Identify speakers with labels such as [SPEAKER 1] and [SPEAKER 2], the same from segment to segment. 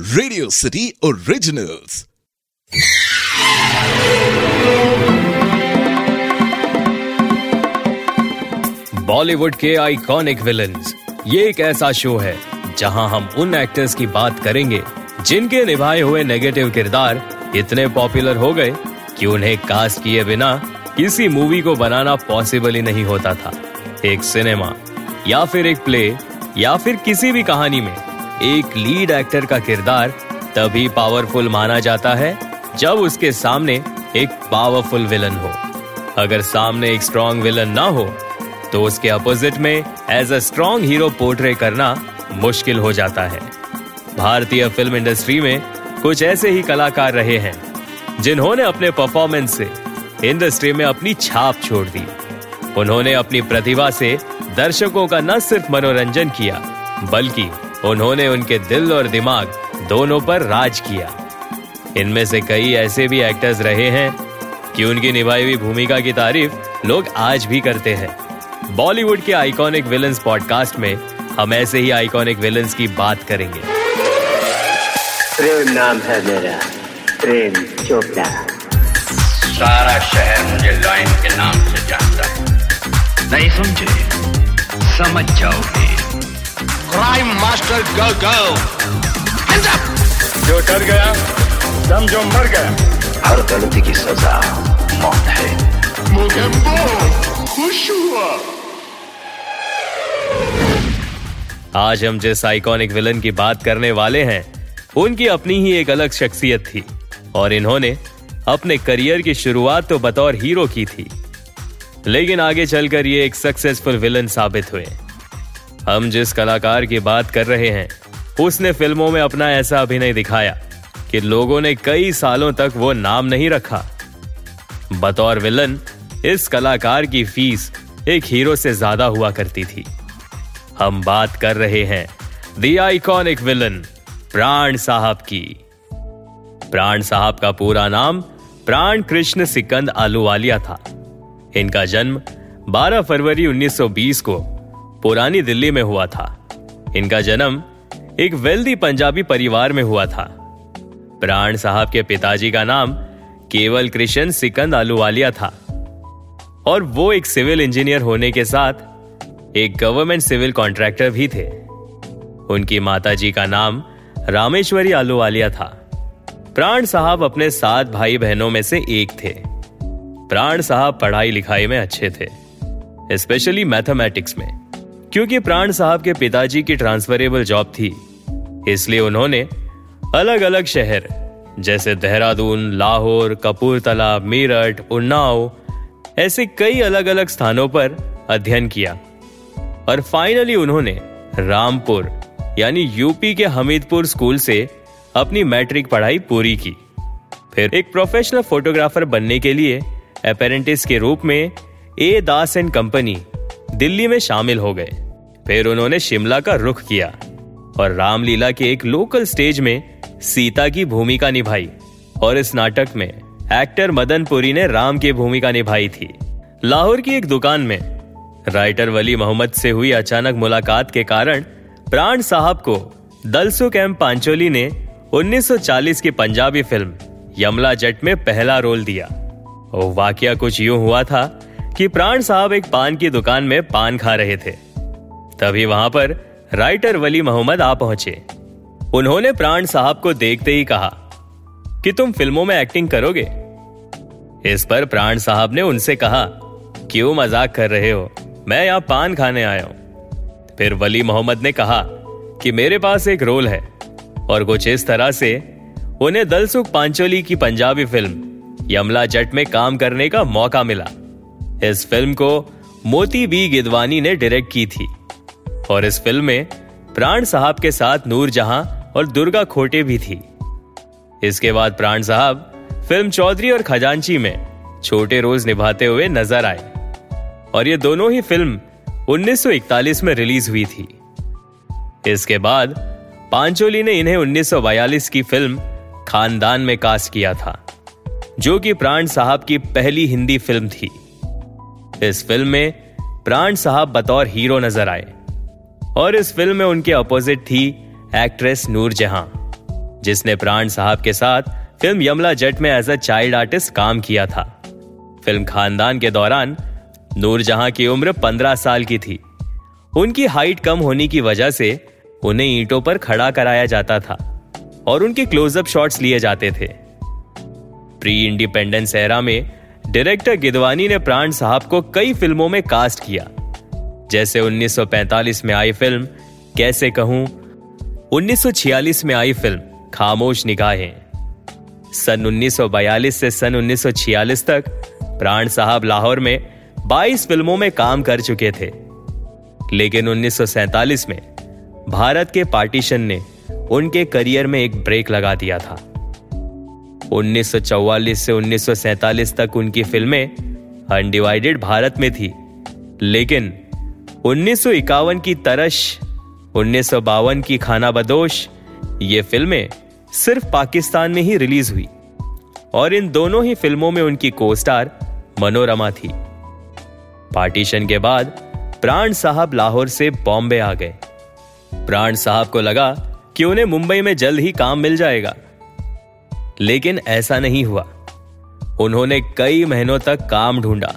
[SPEAKER 1] Radio city originals
[SPEAKER 2] Bollywood के iconic villains ये एक ऐसा शो है, जहाँ हम उन एक्टर्स की बात करेंगे, जिनके निभाए हुए नेगेटिव किरदार इतने पॉपुलर हो गए कि उन्हें कास्ट किए बिना किसी मूवी को बनाना पॉसिबल ही नहीं होता था। एक सिनेमा या फिर एक प्ले या फिर किसी भी कहानी में एक लीड एक्टर का किरदार तभी पावरफुल माना जाता है, जब उसके सामने एक पावरफुल विलन हो। अगर सामने एक स्ट्रॉन्ग विलन ना हो तो उसके अपोजिट में as a strong hero portray करना मुश्किल हो जाता है। भारतीय फ़िल्म इंडस्ट्री में कुछ ऐसे ही कलाकार रहे हैं, जिन्होंने अपने परफॉर्मेंस से इंडस्ट्री में अपनी छाप छोड़ दी। उन्होंने अपनी प्रतिभा से दर्शकों का न सिर्फ़ मनोरंजन किया, बल्कि उन्होंने उनके दिल और दिमाग दोनों पर राज किया। इनमें से कई ऐसे भी एक्टर्स रहे हैं कि उनकी निभाई हुई भूमिका की तारीफ़ लोग आज भी करते हैं। बॉलीवुड के आइकॉनिक विलन्स पॉडकास्ट में हम ऐसे ही आइकॉनिक विलन्स की बात करेंगे।
[SPEAKER 3] प्रेम नाम है मेरा। प्रेम चोपड़ा।
[SPEAKER 4] सारा शहर मुझे लाइन के नाम से जानता है। नहीं समझे? समझ जाओगे। क्राइम मास्टर गो गो
[SPEAKER 5] जो डर गया समझो मर गया
[SPEAKER 4] हर गलती की सजा मौत है।
[SPEAKER 5] खुश हुआ
[SPEAKER 2] आज हम जिस आइकॉनिक विलन की बात करने वाले हैं उनकी अपनी ही एक अलग शख्सियत थी और इन्होंने अपने करियर की शुरुआत तो बतौर हीरो की थी। लेकिन आगे चलकर ये एक सक्सेसफुल विलन साबित हुए। हम जिस कलाकार की बात कर रहे हैं, उसने फ़िल्मों में अपना ऐसा अभिनय दिखाया कि लोगों ने कई सालों तक वो नाम नहीं रखा। बतौर विलन, इस कलाकार की फ़ीस एक हीरो से ज़्यादा हुआ करती थी। हम बात कर रहे हैं दी आइकॉनिक विलन प्राण साहब की। प्राण साहब का पूरा नाम प्राण कृष्ण सिकंद आलूवालिया था। इनका जन्म 12 फरवरी 1920 को पुरानी दिल्ली में हुआ था। इनका जन्म एक वेल्दी पंजाबी परिवार में हुआ था। प्राण साहब के पिताजी का नाम केवल कृष्ण सिकंद आलूवालिया था। और वो एक सिविल इंजीनियर होने के साथ एक गवर्नमेंट सिविल कॉन्ट्रैक्टर भी थे। उनकी माताजी का नाम रामेश्वरी आलूवालिया था। प्राण साहब अपने सात भाई बहनों में से एक थे। प्राण साहब पढ़ाई लिखाई में अच्छे थे स्पेशली मैथमेटिक्स में। क्योंकि प्राण साहब के पिताजी की ट्रांसफरेबल जॉब थी। इसलिए उन्होंने अलग अलग शहर, जैसे देहरादून, लाहौर कपूरतला मेरठ, उन्नाव, ऐसे कई अलग अलग स्थानों पर अध्ययन किया। और फाइनली उन्होंने रामपुर, यानी यूपी के हमीदपुर स्कूल से अपनी मैट्रिक पढ़ाई पूरी की। फिर एक प्रोफेशनल फोटोग्राफर बनने के लिए अपेरेंटिस के रूप में A Das and company Delhi में शामिल हो गए। फिर उन्होंने शिमला का रुख किया और रामलीला के एक लोकल स्टेज में सीता की भूमिका निभाई और इस नाटक में एक्टर मदन पुरी ने राम की भूमिका निभाई थी। लाहौर की एक दुकान में राइटर वली मोहम्मद से हुई अचानक मुलाकात के कारण प्राण साहब को दलसुख एम पांचोली ने 1940 की पंजाबी फ़िल्म यमला जट में पहला रोल दिया। वाकया कुछ यूँ हुआ था कि प्राण साहब एक पान की दुकान में पान खा रहे थे। तभी वहाँ पर राइटर वली मोहम्मद आ पहुँचे। उन्होंने प्राण साहब को देखते ही कहा, कि तुम फ़िल्मों में एक्टिंग करोगे? इस पर प्राण साहब ने उनसे कहा, क्यों मज़ाक कर रहे हो? मैं यहाँ पान खाने आया हूँ। फिर वली मोहम्मद ने कहा, कि मेरे पास एक रोल है, और कुछ इस तरह से उन्हें दलसुख पांचोली की पंजाबी फ़िल्म यमला जट में काम करने का मौका मिला। इस फ़िल्म को मोती बी गिदवानी ने डायरेक्ट की थी। और इस फ़िल्म में प्राण साहब के साथ नूर जहाँ और दुर्गा खोटे भी थी। इसके बाद प्राण साहब फ़िल्म चौधरी और खजांची में छोटे रोज निभाते हुए नज़र आए। और ये दोनों ही फ़िल्म 1941 में रिलीज़ हुई थी। इसके बाद पांचोली ने इन्हें 1942 की फ़िल्म खानदान में कास्ट किया था, जो कि प्राण साहब की पहली हिंदी फ़िल्म थी। इस फ़िल्म में प्राण साहब बतौर हीरो नज़र आए। और इस फ़िल्म में उनके अपोजिट थी एक्ट्रेस नूर जहाँ जिसने प्राण साहब के साथ फ़िल्म यमला जट में एज अ चाइल्ड आर्टिस्ट काम किया था। फ़िल्म खानदान के दौरान नूरजहां की उम्र पंद्रह साल की थी। उनकी हाइट कम होने की वजह से उन्हें ईंटों पर खड़ा कराया जाता था और उनके क्लोजअप शॉट्स लिए जाते थे। प्री इंडिपेंडेंस एरा में डायरेक्टर गिदवानी ने प्राण साहब को कई फ़िल्मों में कास्ट किया। जैसे 1945 में आई फ़िल्म, कैसे कहूँ 1946 में आई फ़िल्म, खामोश निगाहें। सन 1942 से सन 1946 तक, प्राण साहब लाहौर में 22 फ़िल्मों में काम कर चुके थे। लेकिन 1947 में भारत के पार्टीशन ने उनके करियर में एक ब्रेक लगा दिया था। 1944 से 1947 तक उनकी फ़िल्में अनडिवाइडेड भारत में थी। लेकिन 1951 की तरश, उन्नीस सौ बावन की खाना बदोश ये फ़िल्में सिर्फ़ पाकिस्तान में ही रिलीज़ हुई और इन दोनों ही फ़िल्मों में उनकी को स्टार मनोरमा थी। पार्टीशन के बाद प्राण साहब लाहौर से बॉम्बे आ गए। प्राण साहब को लगा कि उन्हें मुंबई में जल्द ही काम मिल जाएगा। लेकिन ऐसा नहीं हुआ। उन्होंने कई महीनों तक काम ढूंढा।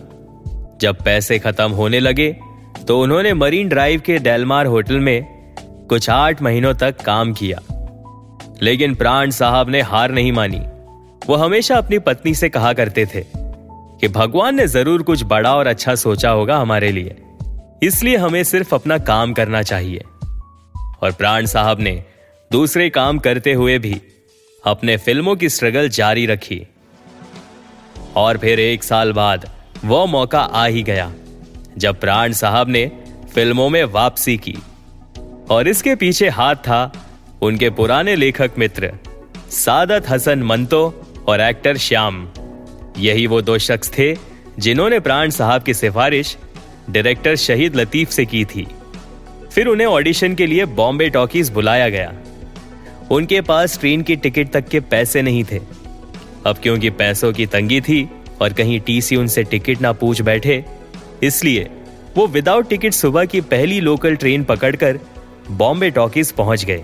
[SPEAKER 2] जब पैसे खत्म होने लगे तो उन्होंने मरीन ड्राइव के डेलमार होटल में कुछ आठ महीनों तक काम किया। लेकिन प्राण साहब ने हार नहीं मानी। वो हमेशा अपनी पत्नी से कहा करते थे कि भगवान ने ज़रूर कुछ बड़ा और अच्छा सोचा होगा हमारे लिए। इसलिए हमें सिर्फ़ अपना काम करना चाहिए। और प्राण साहब ने दूसरे काम करते हुए भी अपने फ़िल्मों की स्ट्रगल जारी रखी। और फिर एक साल बाद, वो मौका आ ही गया, जब प्राण साहब ने फ़िल्मों में वापसी की। और इसके पीछे हाथ था उनके पुराने लेखक मित्र, सादत हसन मंतो और एक्टर श्याम। यही वो दो शख्स थे जिन्होंने प्राण साहब की सिफारिश डायरेक्टर शहीद लतीफ से की थी। फिर उन्हें ऑडिशन के लिए बॉम्बे टॉकीज बुलाया गया। उनके पास ट्रेन की टिकट तक के पैसे नहीं थे। अब क्योंकि पैसों की तंगी थी और कहीं टीसी उनसे टिकट ना पूछ बैठे, इसलिए वो विदाउट टिकट सुबह की पहली लोकल ट्रेन पकड़कर बॉम्बे टॉकीज पहुँच गए।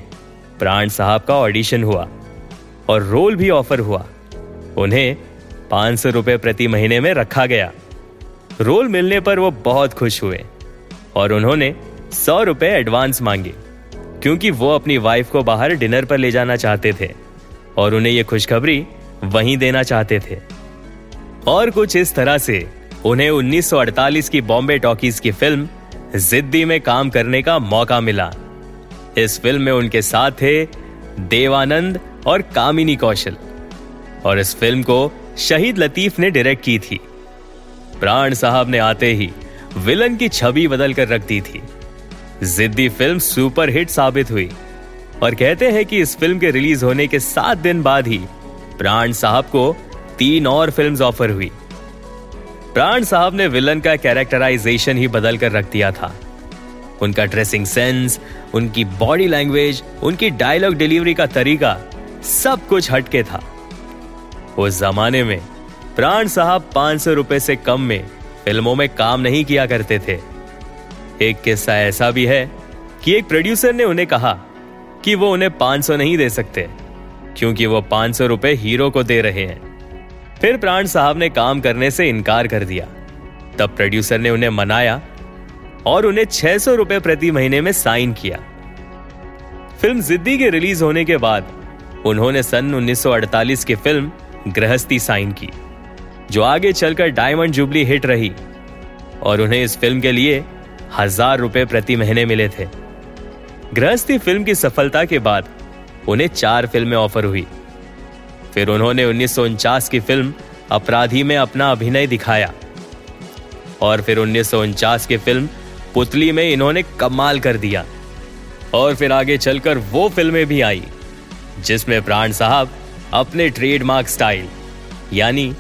[SPEAKER 2] प्राण साहब का ऑडिशन हुआ और रोल भी ऑफ़र हुआ। उन्हें पाँच सौ रुपए प्रति महीने में रखा गया। रोल मिलने पर वो बहुत खुश हुए और उन्होंने सौ रुपए एडवांस मांगे। क्योंकि वो अपनी वाइफ को बाहर डिनर पर ले जाना चाहते थे और उन्हें ये खुशखबरी वहीं देना चाहते थे। और कुछ इस तरह से उन्हें 1948 की बॉम्बे टॉकीज की फ़िल्म जिद्दी में काम करने का मौका मिला। इस फ़िल्म में उनके साथ थे देवानंद और कामिनी कौशल। और इस फ़िल्म को शहीद लतीफ ने डायरेक्ट की थी। प्राण साहब ने आते ही विलन की छवि बदल कर रख दी थी। जिद्दी फ़िल्म सुपरहिट साबित हुई और कहते हैं कि इस फ़िल्म के रिलीज़ होने के सात दिन बाद ही प्राण साहब को तीन और फिल्म्स ऑफ़र हुई। प्राण साहब ने विलन का कैरेक्टराइजेशन ही बदल कर रख दिया था। उनका ड्रेसिंग सेंस, उनकी बॉडी लैंग्वेज, उनकी डायलॉग डिलीवरी का तरीका सब कुछ हटके था। उस जमाने में प्राण साहब पाँच सौ रुपए से कम में फ़िल्मों में काम नहीं किया करते थे। एक किस्सा ऐसा भी है कि एक प्रोड्यूसर ने उन्हें कहा कि वो उन्हें 500 नहीं दे सकते, क्योंकि वो 500 रुपए हीरो को दे रहे हैं। फिर प्राण साहब ने काम करने से इनकार कर दिया। तब प्रोड्यूसर ने उन्हें मनाया और उन्हें 600 रुपए प्रति महीने में साइन किया। फ़िल्म जिद्दी के रिलीज़ होने के बाद उन्होंने सन 1948 की फ़िल्म गृहस्थी साइन की, जो आगे चलकर डायमंड जुबली हिट रही और उन्हें इस फ़िल्म के लिए हज़ार रुपए प्रति महीने मिले थे। गृहस्थी फ़िल्म की सफलता के बाद उन्हें चार फ़िल्में ऑफ़र हुई। फिर उन्होंने उन्नीस सौ उनचास की फ़िल्म अपराधी में अपना अभिनय दिखाया। और फिर उन्नीस की फ़िल्म पुतली में इन्होंने कमाल कर दिया। और फिर आगे चलकर वो फ़िल्में भी आई, जिसमें प्राण साहब अपने ट्रेडमार्क स्टाइल यानी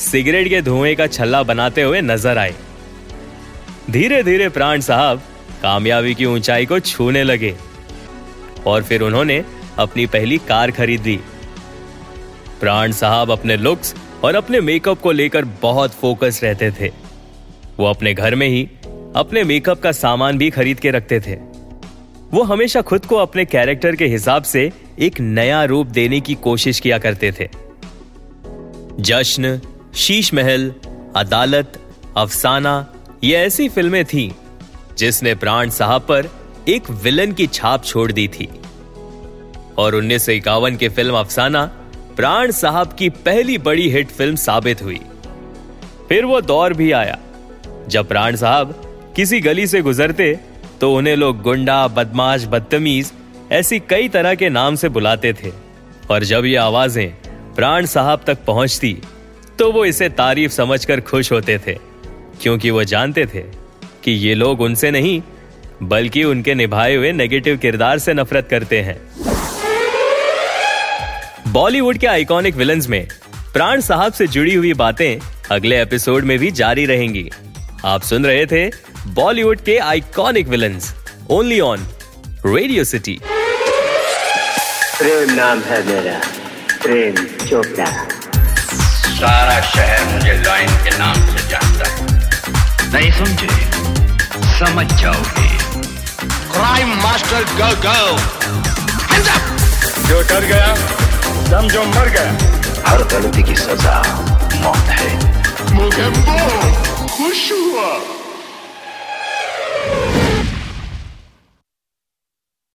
[SPEAKER 2] सिगरेट के धुएँ का छल्ला बनाते हुए नज़र आए। धीरे धीरे प्राण साहब कामयाबी की ऊंचाई को छूने लगे और फिर उन्होंने अपनी पहली कार खरीद। ली प्राण साहब अपने लुक्स और अपने मेकअप को लेकर बहुत फोकस रहते थे। वो अपने घर में ही अपने मेकअप का सामान भी खरीद के रखते थे। वो हमेशा खुद को अपने कैरेक्टर के हिसाब से एक नया रूप देने की कोशिश किया करते थे। जश्न शीश महल अदालत, अफसाना ये ऐसी फ़िल्में थीं, जिसने प्राण साहब पर एक विलन की छाप छोड़ दी थी। और उन्नीस सौ इक्यावन की फ़िल्म अफसाना प्राण साहब की पहली बड़ी हिट फ़िल्म साबित हुई। फिर वो दौर भी आया, जब प्राण साहब किसी गली से गुजरते तो उन्हें लोग गुंडा, बदमाश, बदतमीज ऐसी कई तरह के नाम से बुलाते थे। और जब ये आवाज़ें प्राण साहब तक पहुँचती तो वो इसे तारीफ़ समझकर खुश होते थे। क्योंकि वो जानते थे कि ये लोग उनसे नहीं बल्कि उनके निभाए हुए नेगेटिव किरदार से नफरत करते हैं। बॉलीवुड के आइकॉनिक विलन्स में प्राण साहब से जुड़ी हुई बातें अगले एपिसोड में भी जारी रहेंगी। आप सुन रहे थे बॉलीवुड के iconic villains only on radio city
[SPEAKER 3] Prem नाम है मेरा प्रेम चोपड़ा।
[SPEAKER 4] सारा शहर मुझे लॉयन के नाम नहीं समझे। समझ जाओगे। क्राइम मास्टर गो गो
[SPEAKER 5] जो डर गया दम जो मर गया।
[SPEAKER 4] हर गलती की सजा मौत है।
[SPEAKER 5] मुझे खुश हुआ।